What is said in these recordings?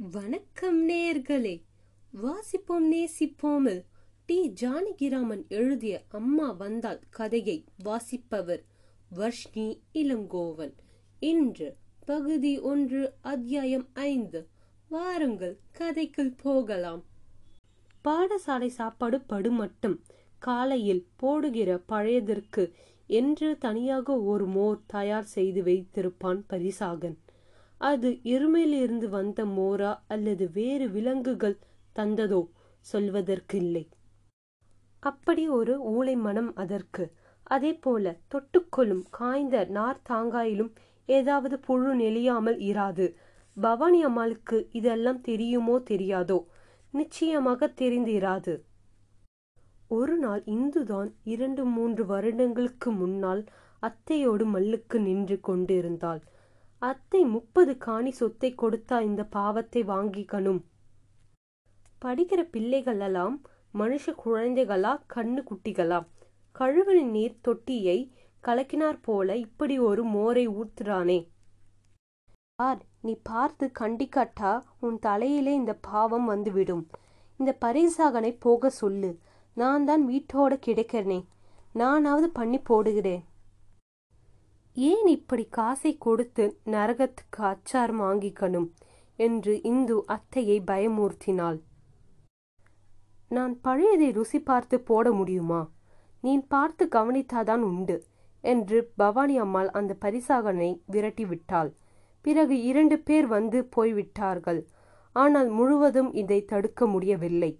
வணக்கம் நேர்களே. வாசிப்போம் நேசிப்போமில் டி. ஜானகிராமன் எழுதிய அம்மா வந்தால் கதையை வாசிப்பவர் வர்ஷ்ணி இளங்கோவன். இன்று பகுதி ஒன்று அத்தியாயம் ஐந்து. வாருங்கள் கதைக்குள் போகலாம். பாடசாலை சாப்பாடு படுமட்டும். காலையில் போடுகிற பழையதற்கு என்று தனியாக ஒரு மோர் தயார் செய்து வைத்திருப்பான் பரிசாகன். அது எருமையிலிருந்து வந்த மோரா அல்லது வேறு விலங்குகள் தந்ததோ சொல்வதற்கில்லை. அப்படி ஒரு ஊளை மனம் அதற்கு. அதே போல தொட்டுக்கொள்ளும் காய்ந்த நார்த்தாங்காயிலும் ஏதாவது புழு நெளியாமல் இராது. பவானி அம்மாளுக்கு இதெல்லாம் தெரியுமோ தெரியாதோ? நிச்சயமாக தெரிந்திராது ஒரு நாள் இந்துதான் இரண்டு மூன்று வருடங்களுக்கு முன்னால் அத்தையோடு மல்லுக்கு நின்று கொண்டிருந்தாள். அத்தை முப்பது காணி சொத்தை கொடுத்தா இந்த பாவத்தை வாங்கிக்கணும். படிக்கிற பிள்ளைகளெல்லாம் மனுஷ குழந்தைகளா கண்ணு குட்டிகளா? கழுவணி நீர் தொட்டியை கலக்கினார் போல இப்படி ஒரு மோரை ஊத்துறானே ஆர் நீ பார்த்து கண்டிக்காட்டா உன் தலையிலே இந்த பாவம் வந்துவிடும். இந்த பரிசாகனை போக சொல்லு. நான் தான் வீட்டோட கிடைக்கிறனே. நானாவது பண்ணி போடுகிறேன். ஏன் இப்படி காசை கொடுத்து நரகத்துக்கு அச்சார் வாங்கிக்கணும்? என்று இந்து அத்தையை பயமூர்த்தினாள் நான் பழையதை ருசி பார்த்து போட முடியுமா? நீ பார்த்து கவனித்தாதான் உண்டு என்று பவானி அம்மாள் அந்த பரிசாகனை விரட்டி விட்டாள் பிறகு இரண்டு பேர் வந்து போய்விட்டார்கள். ஆனால் முழுவதும் இதை தடுக்க முடியவில்லை.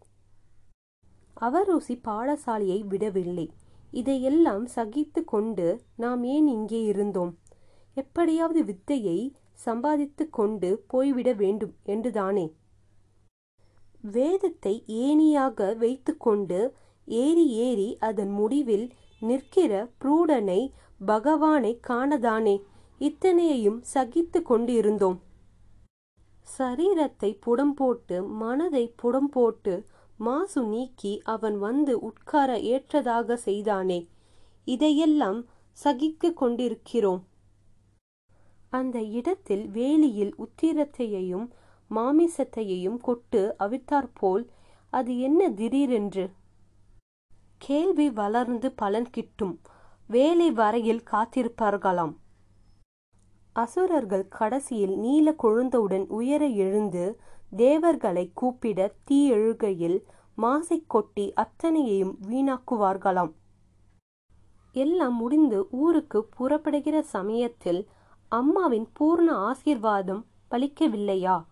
அவர் ருசி பாடசாலையை விடவில்லை. இதையெல்லாம் சகித்து கொண்டு நாம் ஏன் இங்கே இருந்தோம்? எப்படியாவது வித்தையை சம்பாதித்து கொண்டு போய்விட வேண்டும் என்றுதானே? வேதத்தை ஏணியாக வைத்துக்கொண்டு ஏறி ஏறி அதன் முடிவில் நிற்கிற புரூடனை பகவானை காணதானே? இத்தனையையும் சகித்து கொண்டிருந்தோம். சரீரத்தை புடம் போட்டு மனதை புடம் போட்டு மாசு நீக்கி அவன் வந்து உட்கார ஏற்றதாக செய்தானே. இதையெல்லாம் சகித்து கொண்டிருக்கிறோம். அந்த இடத்தில் வேலியில் உத்திரத்தையையும் மாமிசத்தையையும் கொட்டு அவித்தாற்போல் அது என்ன திடீரென்று? கேள்வி வளர்ந்து பலன் கிட்டும். வேலை வரையில் காத்திருப்பார்களாம். அசுரர்கள் கடைசியில் நீல கொழுந்தவுடன் உயர எழுந்து தேவர்களை கூப்பிட தீ எழுகையில் மாசை கொட்டி அத்தனையையும் வீணாக்குவார்களாம். எல்லாம் முடிந்து ஊருக்கு புறப்படுகிற சமயத்தில் அம்மாவின் பூர்ண ஆசீர்வாதம் பலிக்கவில்லையா?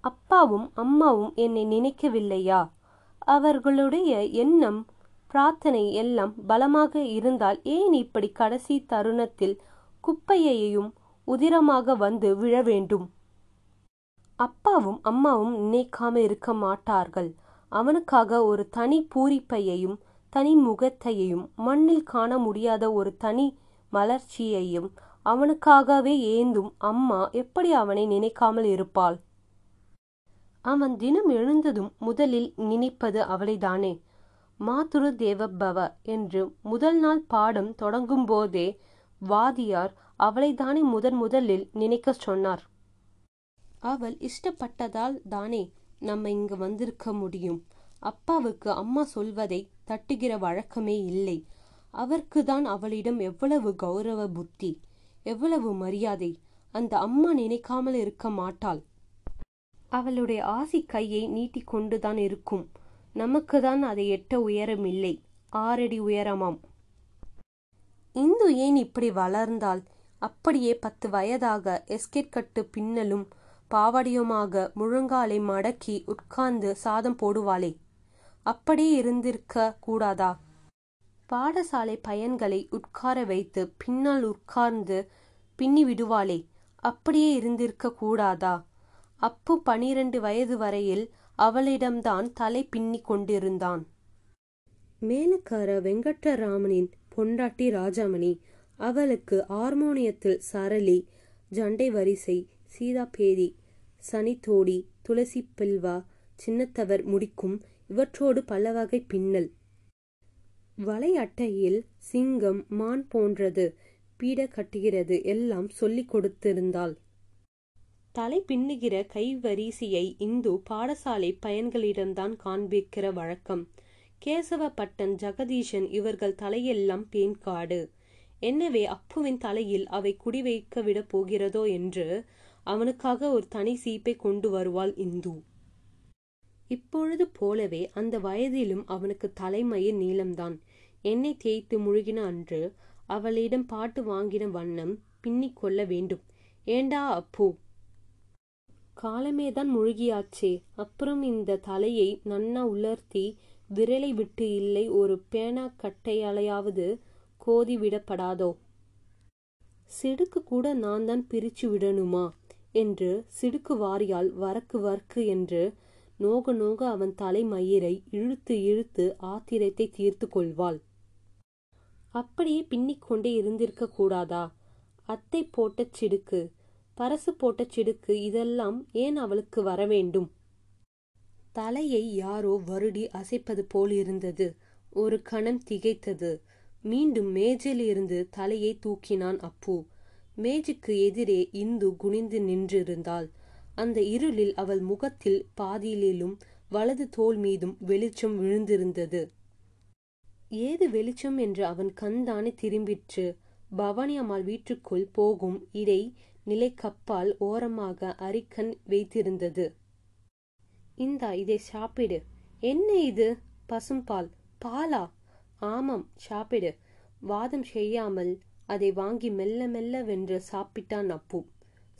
அப்பாவும் அம்மாவும் என்னை நினைக்கவில்லையா? அவர்களுடைய எண்ணம் பிரார்த்தனை எல்லாம் பலமாக இருந்தால் ஏன் இப்படி கடைசி தருணத்தில் குப்பையையும் உதிரமாக வந்து விழ வேண்டும்? அப்பாவும் அம்மாவும் நினைக்காம இருக்க மாட்டார்கள். அவனுக்காக ஒரு தனி பூரிப்பையையும் தனி முகத்தையையும் மண்ணில் காண முடியாத ஒரு தனி மலர்ச்சியையும் அவனுக்காகவே ஏந்தும் அம்மா எப்படி அவனை நினைக்காமல் இருப்பாள்? அவன் தினம் எழுந்ததும் முதலில் நினைப்பது அவளைதானே. மாதுரு தேவபவ என்று முதல் நாள் பாடம் தொடங்கும் போதே வாதியார் அவளைதானே முதன் முதலில் நினைக்க சொன்னார். அவள் இஷ்டப்பட்டதால் தானே நம்ம இங்கு வந்திருக்க முடியும். அப்பாவுக்கு அம்மா சொல்வதை தட்டுகிற வழக்கமே இல்லை. அவருக்கு தான் அவளிடம் எவ்வளவு கௌரவ புத்தி எவ்வளவு மரியாதை அந்த அம்மா நினைக்காமல் இருக்க மாட்டாள். அவளுடைய ஆசி கையை நீட்டிக்கொண்டுதான் இருக்கும். நமக்கு தான் அதை எட்ட உயரம் இல்லை ஆறடி உயரமாம். இந்து ஏன் இப்படி வளர்ந்தால் அப்படியே பத்து வயதாக எஸ்கேட் கட்டு பின்னலும் பாவடியுமாக முழங்காலை மடக்கி உட்கார்ந்து சாதம் போடுவாளே. அப்படியே இருந்திருக்க கூடாதா? பாடசாலை பையன்களை உட்கார வைத்து பின்னால் உட்கார்ந்து பின்னி விடுவாளே. அப்படியே இருந்திருக்க கூடாதா? அப்பு பனிரெண்டு வயது வரையில் அவளிடம்தான் தலை பின்னி கொண்டிருந்தான். மேலுக்கார வெங்கட்டராமனின் பொண்டாட்டி ராஜாமணி அவளுக்கு ஹார்மோனியத்தில் சரளி ஜண்டை வரிசை சீதாபேரி சனித்தோடி துளசி பில்வா சின்னத்தவர் முடிக்கும் இவற்றோடு பல வகை பின்னல். வலை அட்டையில் சிங்கம் மான் போன்றது பீட கட்டுகிறது எல்லாம் சொல்லிக் கொடுத்திருந்தாள். தலை பின்னுகிற கைவரிசையை இந்து பாடசாலை பயன்களிடம்தான் காண்பிக்கிற வழக்கம். கேசவப்பட்டன் ஜெகதீஷன் இவர்கள் தலையெல்லாம் பேன்காடு என்னவே அப்புவின் தலையில் அவை குடிவைக்க விட போகிறதோ என்று அவனுக்காக ஒரு தனி சீப்பை கொண்டு வருவாள் இந்து. இப்பொழுது போலவே அந்த வயதிலும் அவனுக்கு தலைமயிர் நீளம்தான். எண்ணெய் தேய்த்து முழுகின அன்று அவளிடம் பாட்டு வாங்கின வண்ணம் பின்னிக் கொள்ள வேண்டும். ஏண்டா அப்பு? காலமேதான் முழுகியாச்சே. அப்புறம் இந்த தலையை நன்னா உலர்த்தி விரலை விட்டு இல்லை ஒரு பேனா கட்டையாலையாவது கோதி விடப்படாதோ? சிடுக்கு கூட நான் தான் பிரிச்சு விடணுமா? என்று சிடுக்கு வாரியால் வரக்கு வர்க்கு என்று நோக நோக அவன் தலை மயிரை இழுத்து இழுத்து ஆத்திரத்தை தீர்த்து கொள்வாள். அப்படியே பின்னிக்கொண்டே இருந்திருக்க கூடாதா? அத்தை போட்ட சிடுக்கு பரசு போட்ட சிடுக்கு இதெல்லாம் ஏன் அவளுக்கு வர வேண்டும்? தலையை யாரோ வருடி அசைப்பது போல் இருந்தது. ஒரு கணம் திகைத்தது. மீண்டும் மேஜிலிருந்து தலையை தூக்கினான் அப்பு. மேஜுக்கு எதிரே இந்து குனிந்து நின்றிருந்தாள். அந்த இருளில் அவள் முகத்தில் பாதியிலும் வலது தோல் மீதும் வெளிச்சம் விழுந்திருந்தது. ஏது வெளிச்சம் என்று அவன் கண்தானே திரும்பிற்று. பவானி அம்மாள் வீட்டுக்குள் போகும் இடை நிலை கப்பால் ஓரமாக அரிக்கன் வைத்திருந்தது. இந்தா இதை சாப்பிடு. என்ன இது? பசும்பால். பாலா? ஆமாம் சாப்பிடு. வாதம் செய்யாமல் அதை வாங்கி மெல்ல மெல்ல வென்று சாப்பிட்டான் அப்பு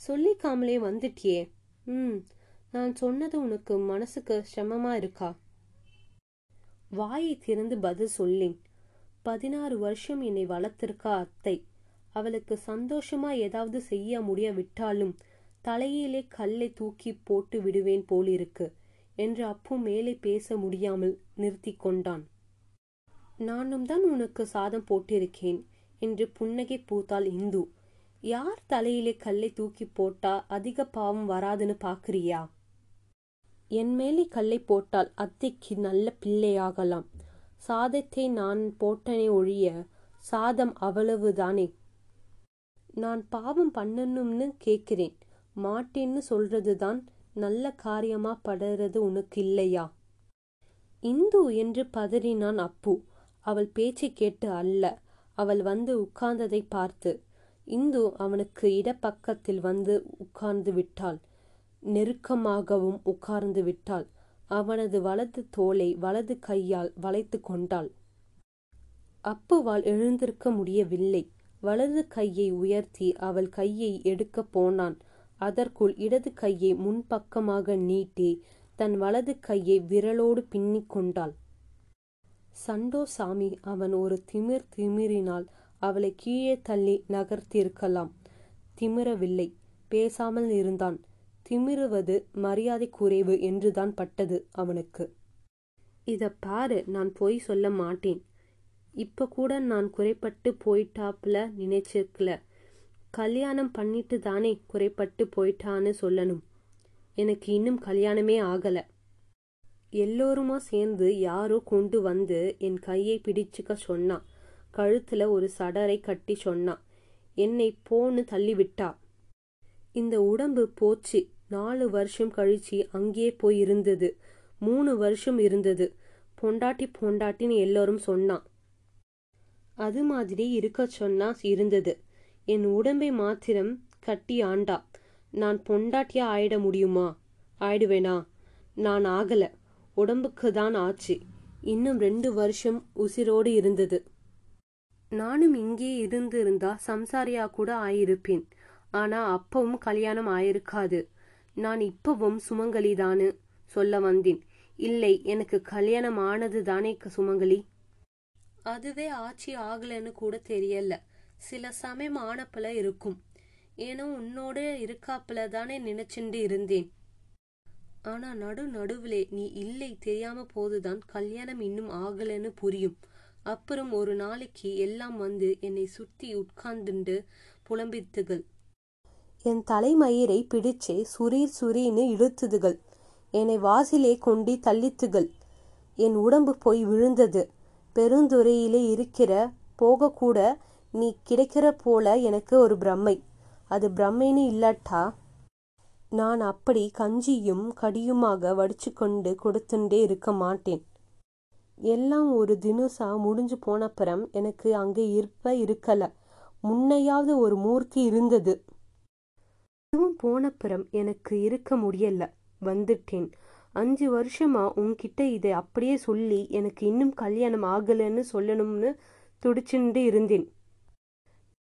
சொல்லிக்காமலே வந்துட்டியே. ம் நான் சொன்னது உனக்கு மனசுக்கு சிரமமா இருக்கா? வாயை திறந்து பதில் சொல்லேன். பதினாறு வருஷம் என்னை வளர்த்திருக்கா அத்தை. அவளுக்கு சந்தோஷமா ஏதாவது செய்ய முடிய விட்டாலும் தலையிலே கல்லை தூக்கி போட்டு விடுவேன் போலிருக்கு என்று அப்பு மேலே பேச முடியாமல் நிறுத்தி கொண்டான். நானும் தான் உனக்கு சாதம் போட்டிருக்கேன். என்று புன்னகை பூத்தாள் இந்து. யார் தலையிலே கல்லை தூக்கி போட்டா அதிக பாவம் வராதுன்னு பாக்குறியா? என் மேலே கல்லை போட்டால் அத்தைக்கு நல்ல பிள்ளையாகலாம். சாதத்தை நான் போட்டனே ஒழிய சாதம் அவ்வளவுதானே? நான் பாவம் பண்ணணும்னு கேட்கிறேன் மாட்டேன்னு சொல்றதுதான் நல்ல காரியமா படுறது உனக்கு இல்லையா? இந்து என்று பதறினான் அப்பு. அவள் பேச்சை கேட்டு அல்ல. அவள் வந்து உட்கார்ந்ததை பார்த்து இந்து அவனுக்கு இடப்பக்கத்தில் வந்து உட்கார்ந்து விட்டாள். நெருக்கமாகவும் உட்கார்ந்து விட்டாள். அவனது வலது தோலை வலது கையால் வளைத்து கொண்டாள். அப்புவால் எழுந்திருக்க முடியவில்லை. வலது கையை உயர்த்தி அவள் கையை எடுக்கப் போனான். அதற்குள் இடது கையை முன்பக்கமாக நீட்டி தன் வலது கையை விரலோடு பின்னிக் கொண்டாள். சண்டோ சாமி அவன் ஒரு திமிர் திமிரினால் அவளை கீழே தள்ளி நகர்த்தியிருக்கலாம். திமிரவில்லை. பேசாமல் இருந்தான். திமிருவது மரியாதை குறைவு என்றுதான் பட்டது அவனுக்கு. இத பாரு நான் பொய் சொல்ல மாட்டேன். இப்ப கூட நான் குறைப்பட்டு போயிட்டாப்ல நினைச்சிருக்கல. கல்யாணம் பண்ணிட்டு தானே குறைப்பட்டு போயிட்டான்னு சொல்லணும். எனக்கு இன்னும் கல்யாணமே ஆகலை. எல்லோருமா சேர்ந்து யாரோ கொண்டு வந்து என் கையை பிடிச்சுக்க சொன்னா கழுத்துல ஒரு சடரை கட்டி சொன்னா என்னை போன்னு தள்ளிவிட்டா. இந்த உடம்பு போச்சு. நாலு வருஷம் கழிச்சு அங்கேயே போய் இருந்தது மூணு வருஷம் இருந்தது. பொண்டாட்டி பொண்டாட்டின்னு எல்லோரும் சொன்னான். அது மாதிரி இருக்க சொன்னா இருந்தது. என் உடம்பை மாத்திரம் கட்டி ஆண்டா. நான் பொண்டாட்டியா ஆயிட முடியுமா? ஆயிடுவேனா? நான் ஆகலை. உடம்புக்கு தான் ஆச்சு. இன்னும் ரெண்டு வருஷம் உசிரோடு இருந்தது. நானும் இங்கே இருந்திருந்தா சம்சாரியா கூட ஆயிருப்பேன். ஆனா அப்பவும் கல்யாணம் ஆயிருக்காது. நான் இப்பவும் சுமங்கலிதானு சொல்ல வந்தேன். இல்லை எனக்கு கல்யாணம் ஆனது தானே சுமங்கலி? அதுவே ஆட்சி ஆகலன்னு கூட தெரியல. சில சமயம் ஆனப்பல இருக்கும். ஏனோ உன்னோட இருக்காப்புல தானே நினைச்சுண்டு இருந்தேன். ஆனா நடு நடுவிலே நீ இல்லை தெரியாம போதுதான் கல்யாணம் இன்னும் ஆகலன்னு புரியும். அப்புறம் ஒரு நாளைக்கு எல்லாம் வந்து என்னை சுத்தி உட்கார்ந்துண்டு புலம்பித்துகள். என் தலைமயிரை பிடிச்சே சுரீர் சுரீன்னு இழுத்துதுகள். என்னை வாசிலே கொண்டி தள்ளித்துகள். என் உடம்பு போய் விழுந்தது. பெருந்துறையிலே இருக்கிற போகக்கூட நீ கிடைக்கிற போல எனக்கு ஒரு பிரம்மை. அது பிரம்மைன்னு இல்லாட்டா நான் அப்படி கஞ்சியும் கடியுமாக வடிச்சுக்கொண்டு கொடுத்துண்டே இருக்க மாட்டேன். எல்லாம் ஒரு தினுசா முடிஞ்சு போனப்புறம் எனக்கு அங்கே இருப்ப இருக்கல. முன்னையாவது ஒரு மூர்த்தி இருந்தது. அதுவும் போனப்புறம் எனக்கு இருக்க முடியல. வந்துட்டேன். அஞ்சு வருஷமா உன்கிட்ட இதை அப்படியே சொல்லி எனக்கு இன்னும் கல்யாணம் ஆகலைன்னு சொல்லணும்னு துடிச்சுண்டு இருந்தேன்.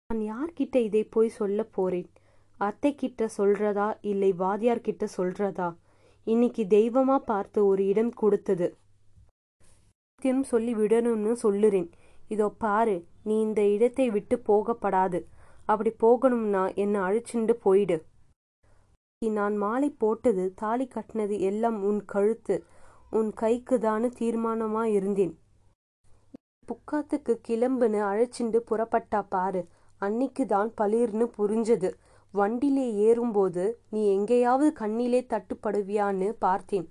நான் யார்கிட்ட இதை போய் சொல்ல போறேன்? அத்தை கிட்ட சொல்றதா இல்லை வாதியார் கிட்ட சொல்றதா? இன்னைக்கு தெய்வமா பார்த்து ஒரு இடம் கொடுத்தது. சத்தியம் சொல்லி விடணும்னு சொல்லுறேன். இதோ பாரு நீ இந்த இடத்தை விட்டு போகப்படாது. அப்படி போகணும்னா என்னை அழிச்சுண்டு போயிடு. நான் மாலை போட்டது தாலி கட்டினது எல்லாம் உன் கழுத்து. உன் கைக்கு தானு தீர்மானமா இருந்தேன். புக்காத்துக்கு கிளம்புன்னு அழைச்சிண்டு புறப்பட்டா பாரு அன்னைக்கு தான் பளிர்னு புரிஞ்சது. வண்டிலே ஏறும்போது நீ எங்கேயாவது கண்ணிலே தட்டுப்படுவியான்னு பார்த்தேன்.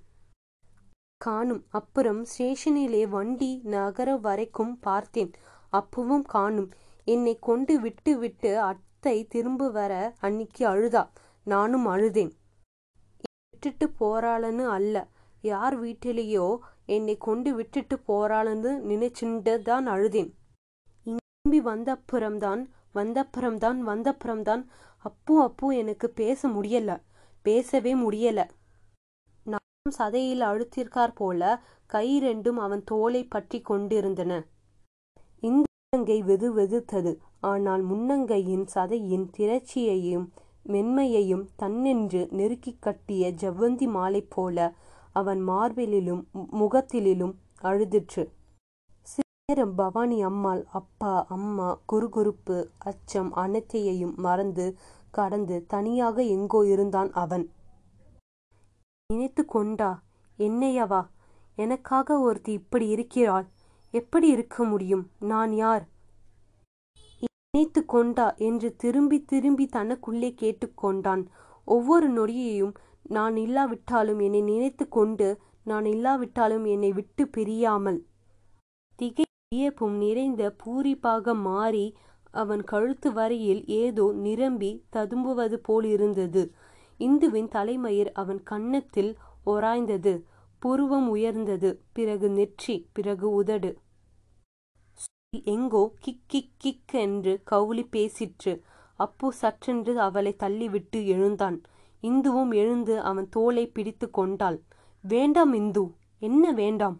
காணும் அப்புறம் ஸ்டேஷனிலே வண்டி நகர வரைக்கும் பார்த்தேன். அப்பவும் காணும். என்னை கொண்டு விட்டு விட்டு அத்தை திரும்ப வர அன்னைக்கு அழுதா. நானும் அழுதேன். விட்டுட்டு போறாளன்னு அல்ல. யார் வீட்டிலேயோ என்னை கொண்டு விட்டுட்டு போறாளன்னு நினைச்சுண்டு தான் அழுதேன். திரும்பி வந்தப்புறம்தான் வந்தப்புறம்தான் வந்தப்புறம்தான் அப்போ அப்போ எனக்கு பேச முடியல. பேசவே முடியல. நான் சதையில் அழுத்திருக்கார் போல கை ரெண்டும் அவன் தோலை பற்றி கொண்டிருந்தன. இந்த முன்னங்கை வெது வெதுத்தது. ஆனால் முன்னங்கையின் சதையின் திரட்சியையும் மென்மையையும் தன்னென்று நெருக்கிக் கட்டிய ஜவ்வந்தி மாலை போல அவன் மார்பிலும் முகத்திலும் அழுதிற்று. நேரம் பவானி அம்மாள் அப்பா அம்மா குறுகுறுப்பு அச்சம் அனைத்தையையும் மறந்து கடந்து தனியாக எங்கோ இருந்தான் அவன். நினைத்து கொண்டா என்னையவா எனக்காக ஒருத்தி இப்படி இருக்கிறாள் எப்படி இருக்க முடியும் நான் யார்? நினைத்து கொண்டா என்று திரும்பி திரும்பி தனக்குள்ளே கேட்டுக்கொண்டான் ஒவ்வொரு நொடியையும் நான் இல்லாவிட்டாலும் என்னை நினைத்து கொண்டு நான் இல்லாவிட்டாலும் என்னை விட்டு பிரியாமல் திகை வியப்பும் நிறைந்த பூரிப்பாக மாறி அவன் கழுத்து வரையில் ஏதோ நிரம்பி ததும்புவது போலிருந்தது இந்துவின் தலைமயிர் அவன் கன்னத்தில் ஒராய்ந்தது புருவம் உயர்ந்தது. பிறகு நெற்றி பிறகு உதடு. எங்கோ கிக் கிக் கிக் என்று கவுளி பேசிற்று. அப்பு சற்றென்று அவளை தள்ளிவிட்டு எழுந்தான். இந்துவும் எழுந்து அவன் தோலை பிடித்து கொண்டாள். வேண்டாம் இந்து. என்ன வேண்டாம்?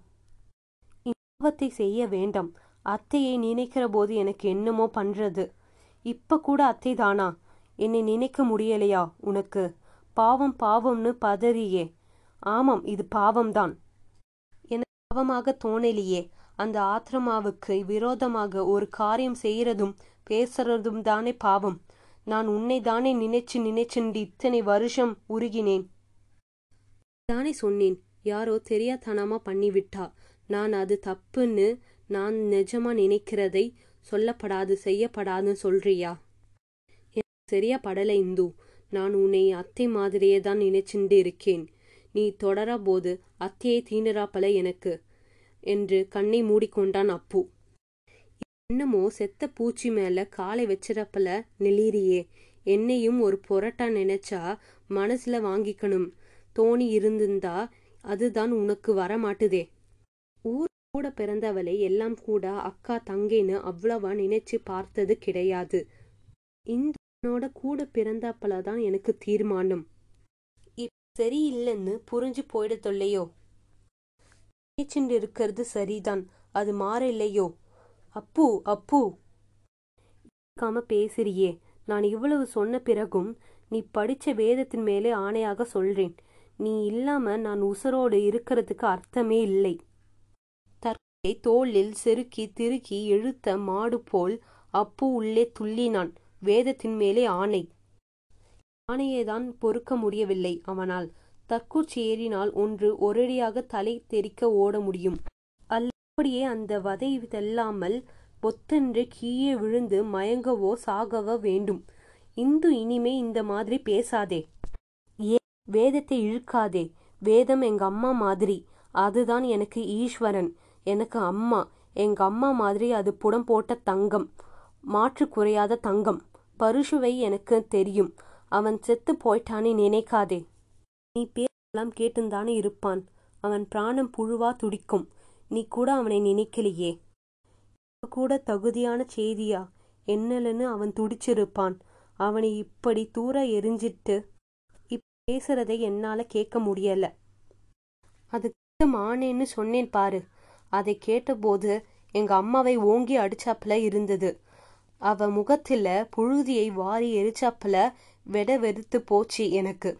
பாவத்தை செய்ய வேண்டாம். அத்தையை நினைக்கிற போது எனக்கு என்னமோ பண்றது. இப்ப கூட அத்தை தானா என்னை நினைக்க முடியலையா உனக்கு? பாவம் பாவம்னு பதறியே. ஆமாம் இது பாவம்தான். எனக்கு பாவமாக தோணலியே. அந்த ஆத்ரமாவுக்கு விரோதமாக ஒரு காரியம் செய்யறதும் பேசுறதும் தானே பாவம். நான் உன்னை தானே நினைச்சு நினைச்சுண்டு இத்தனை வருஷம் உருகினேன். தானே சொன்னேன் யாரோ தெரியாதனமா பண்ணிவிட்டா. நான் அது தப்புன்னு நான் நிஜமா நினைக்கிறதை சொல்லப்படாது செய்யப்படாதுன்னு சொல்றியா? எனக்கு சரியா படல இந்து. நான் உன்னை அத்தை மாதிரியே தான் நினைச்சுண்டு இருக்கேன். நீ தொடர போது அத்தையை தீண்டராப்பல எனக்கு என்று கண்ணை மூடிக்கொண்டான் அப்பு. என்னமோ செத்த பூச்சி மேல காலை வச்சிடப்பல நெளிரியே என்னையும் ஒரு பொரட்டா நினைச்சா மனசுல வாங்கிக்கணும். தோணி இருந்திருந்தா அதுதான் உனக்கு வர மாட்டுதே கூட பிறந்தவளை எல்லாம் கூட அக்கா தங்கைன்னு அவ்வளவா நினைச்சு பார்த்தது கிடையாது. இந்த கூட பிறந்தப்பல தான் எனக்கு தீர்மானம். சரியில்லைன்னு புரிஞ்சு போயிடத்தொல்லையோ பேச்சுண்டு இருக்கிறது சரிதான் அது மாறில்லையோ அப்பு அப்பு. காம பேசுறியே நான் இவ்வளவு சொன்ன பிறகும் நீ படிச்ச வேதத்தின் மேலே ஆணையாக சொல்றேன். நீ இல்லாம நான் உசரோடு இருக்கிறதுக்கு அர்த்தமே இல்லை. தோளில் செருக்கி திருக்கி இழுத்த மாடு போல் அப்பு உள்ளே துள்ளினான். வேதத்தின் மேலே ஆணை. ஆணையைதான் பொறுக்க முடியவில்லை அவனால். தற்கூச்சி ஏறினால் ஒன்று ஒரடியாக தலை தெறிக்க ஓட முடியும். அப்படியே அந்த வதை தெல்லாமல் பொத்தென்று கீழே விழுந்து மயங்கவோ சாகவோ வேண்டும். இந்து இனிமே இந்த மாதிரி பேசாதே. ஏ வேதத்தை இழுக்காதே. வேதம் எங்க அம்மா மாதிரி. அதுதான் எனக்கு ஈஸ்வரன். எனக்கு அம்மா. எங்க அம்மா மாதிரி அது புடம் போட்ட தங்கம். மாற்று குறையாத தங்கம். பருஷுவை எனக்கு தெரியும். அவன் செத்து போயிட்டானே நினைக்காதே. நீ பேரெல்லாம் கேட்டுந்தானே இருப்பான். அவன் பிராணம் புழுவா துடிக்கும். நீ கூட அவனை நினைக்கலையே. கூட தகுதியான செய்தியா? என்னலன்னு அவன் துடிச்சிருப்பான். அவனை இப்படி தூர எரிஞ்சிட்டு இப்ப பேசுறதை என்னால கேட்க முடியல. அதுக்கு மானேன்னு சொன்னேன் பாரு. அதை கேட்டபோது எங்க அம்மாவை ஓங்கி அடிச்சாப்புல இருந்தது. அவ முகத்துல புழுதியை வாரி எரிச்சாப்புல வெட வெறுத்து போச்சு எனக்கு.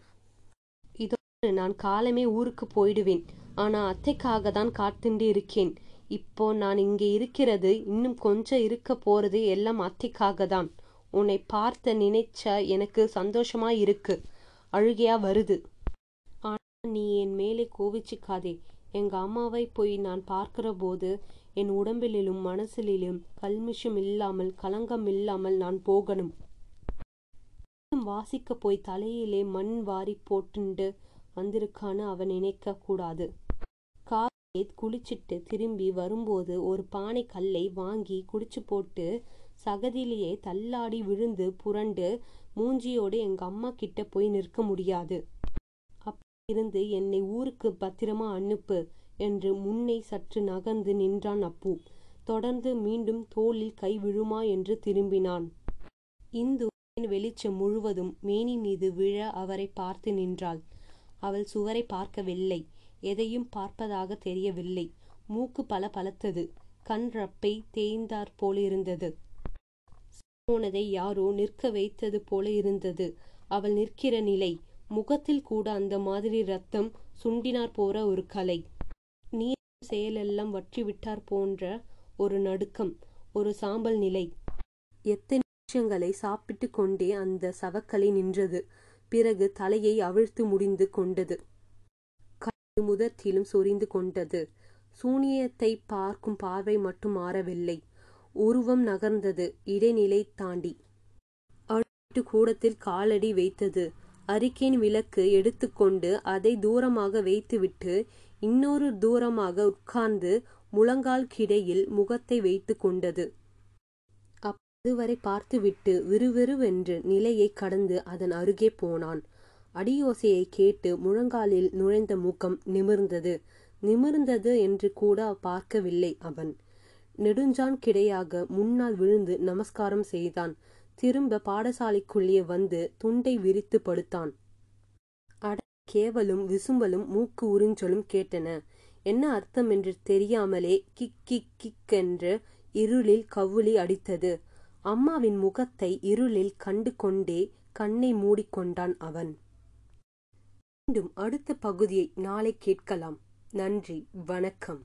இதோடு நான் காலமே ஊருக்கு போயிடுவேன். ஆனா அத்தைக்காக தான் காத்துண்டு இருக்கேன். இப்போ நான் இங்க இருக்கிறது இன்னும் கொஞ்சம் இருக்க போறது எல்லாம் அத்தைக்காக தான். உன்னை பார்த்த நினைச்ச எனக்கு சந்தோஷமா இருக்கு. அழுகையா வருது. ஆனா நீ என் மேலே கோவிச்சுக்காதே. எங்க அம்மாவை போய் நான் பார்க்கிற போது என் உடம்பிலும் மனசிலும் கல்மிஷம் இல்லாமல் கலங்கம் இல்லாமல் நான் போகணும். வாசிக்க போய் தலையிலே மண் வாரி போட்டுண்டு வந்திருக்கான்னு அவன் நினைக்க கூடாது. காலையே குளிச்சிட்டு திரும்பி வரும்போது ஒரு பானை கல்லை வாங்கி குடிச்சு போட்டு சகதியிலேயே தள்ளாடி விழுந்து புரண்டு மூஞ்சியோடு எங்க அம்மா கிட்ட போய் நிற்க முடியாது. இருந்து என்னை ஊருக்கு பத்திரமா அனுப்பு என்று முன்னே சற்று நகர்ந்து நின்றான் அப்பு. தொடர்ந்து மீண்டும் தோளில் கை விழுமா என்று திரும்பினான். இந்து வெளிச்சம் முழுவதும் மேனி மீது விழ அவரை பார்த்து நின்றாள். அவள் சுவரை பார்க்கவில்லை. எதையும் பார்ப்பதாக தெரியவில்லை. மூக்கு பல பலத்தது. கண் ரப்பை தேய்ந்தாற் போலிருந்தது. போனதை யாரோ நிற்க வைத்தது போல இருந்தது. அவள் நிற்கிற நிலை முகத்தில் கூட அந்த மாதிரி ரத்தம் சுண்டினார் போற ஒரு கலை. நீர் செயலெல்லாம் வற்றி விட்டார் போன்ற ஒரு நடுக்கம் ஒரு சாம்பல் நிலை. எத்தனை நிமிஷங்களை சாப்பிட்டு கொண்டே அந்த சவக்கலை நின்றது. பிறகு தலையை அவிழ்த்து முடிந்து கொண்டது. கை முதத்திலும் சொரிந்து கொண்டது. சூனியத்தை பார்க்கும் பார்வை மட்டும் மாறவில்லை. உருவம் நகர்ந்தது. இடைநிலை தாண்டி. அடுத்து கூடத்தில் காலடி வைத்தது. அரிக்கேன் விளக்கு எடுத்துக்கொண்டு அதை தூரமாக வைத்துவிட்டு இன்னொரு தூரமாக உட்கார்ந்து முழங்கால் கிடையில் முகத்தை வைத்து கொண்டது. அதுவரை பார்த்துவிட்டு விறுவிறுவென்று நிலையை கடந்து அதன் அருகே போனான். அடியோசையை கேட்டு முழங்காலில் நுழைந்த முகம் நிமிர்ந்தது. நிமிர்ந்தது என்று கூட பார்க்கவில்லை அவன். நெடுஞ்சான் கிடையாக முன்னால் விழுந்து நமஸ்காரம் செய்தான். திரும்ப பாடசாலைக்குள்ளே வந்து துண்டை விரித்து படுத்தான். அட கேவலும் விசும்பலும் மூக்கு உறிஞ்சலும் கேட்டன. என்ன அர்த்தம் என்று தெரியாமலே கிக் கிக் கிக் என்று இருளில் கவுளி அடித்தது. அம்மாவின் முகத்தை இருளில் கண்டு கொண்டே கண்ணை மூடிக்கொண்டான் அவன். மீண்டும் அடுத்த பகுதியை நாளை கேட்கலாம். நன்றி வணக்கம்.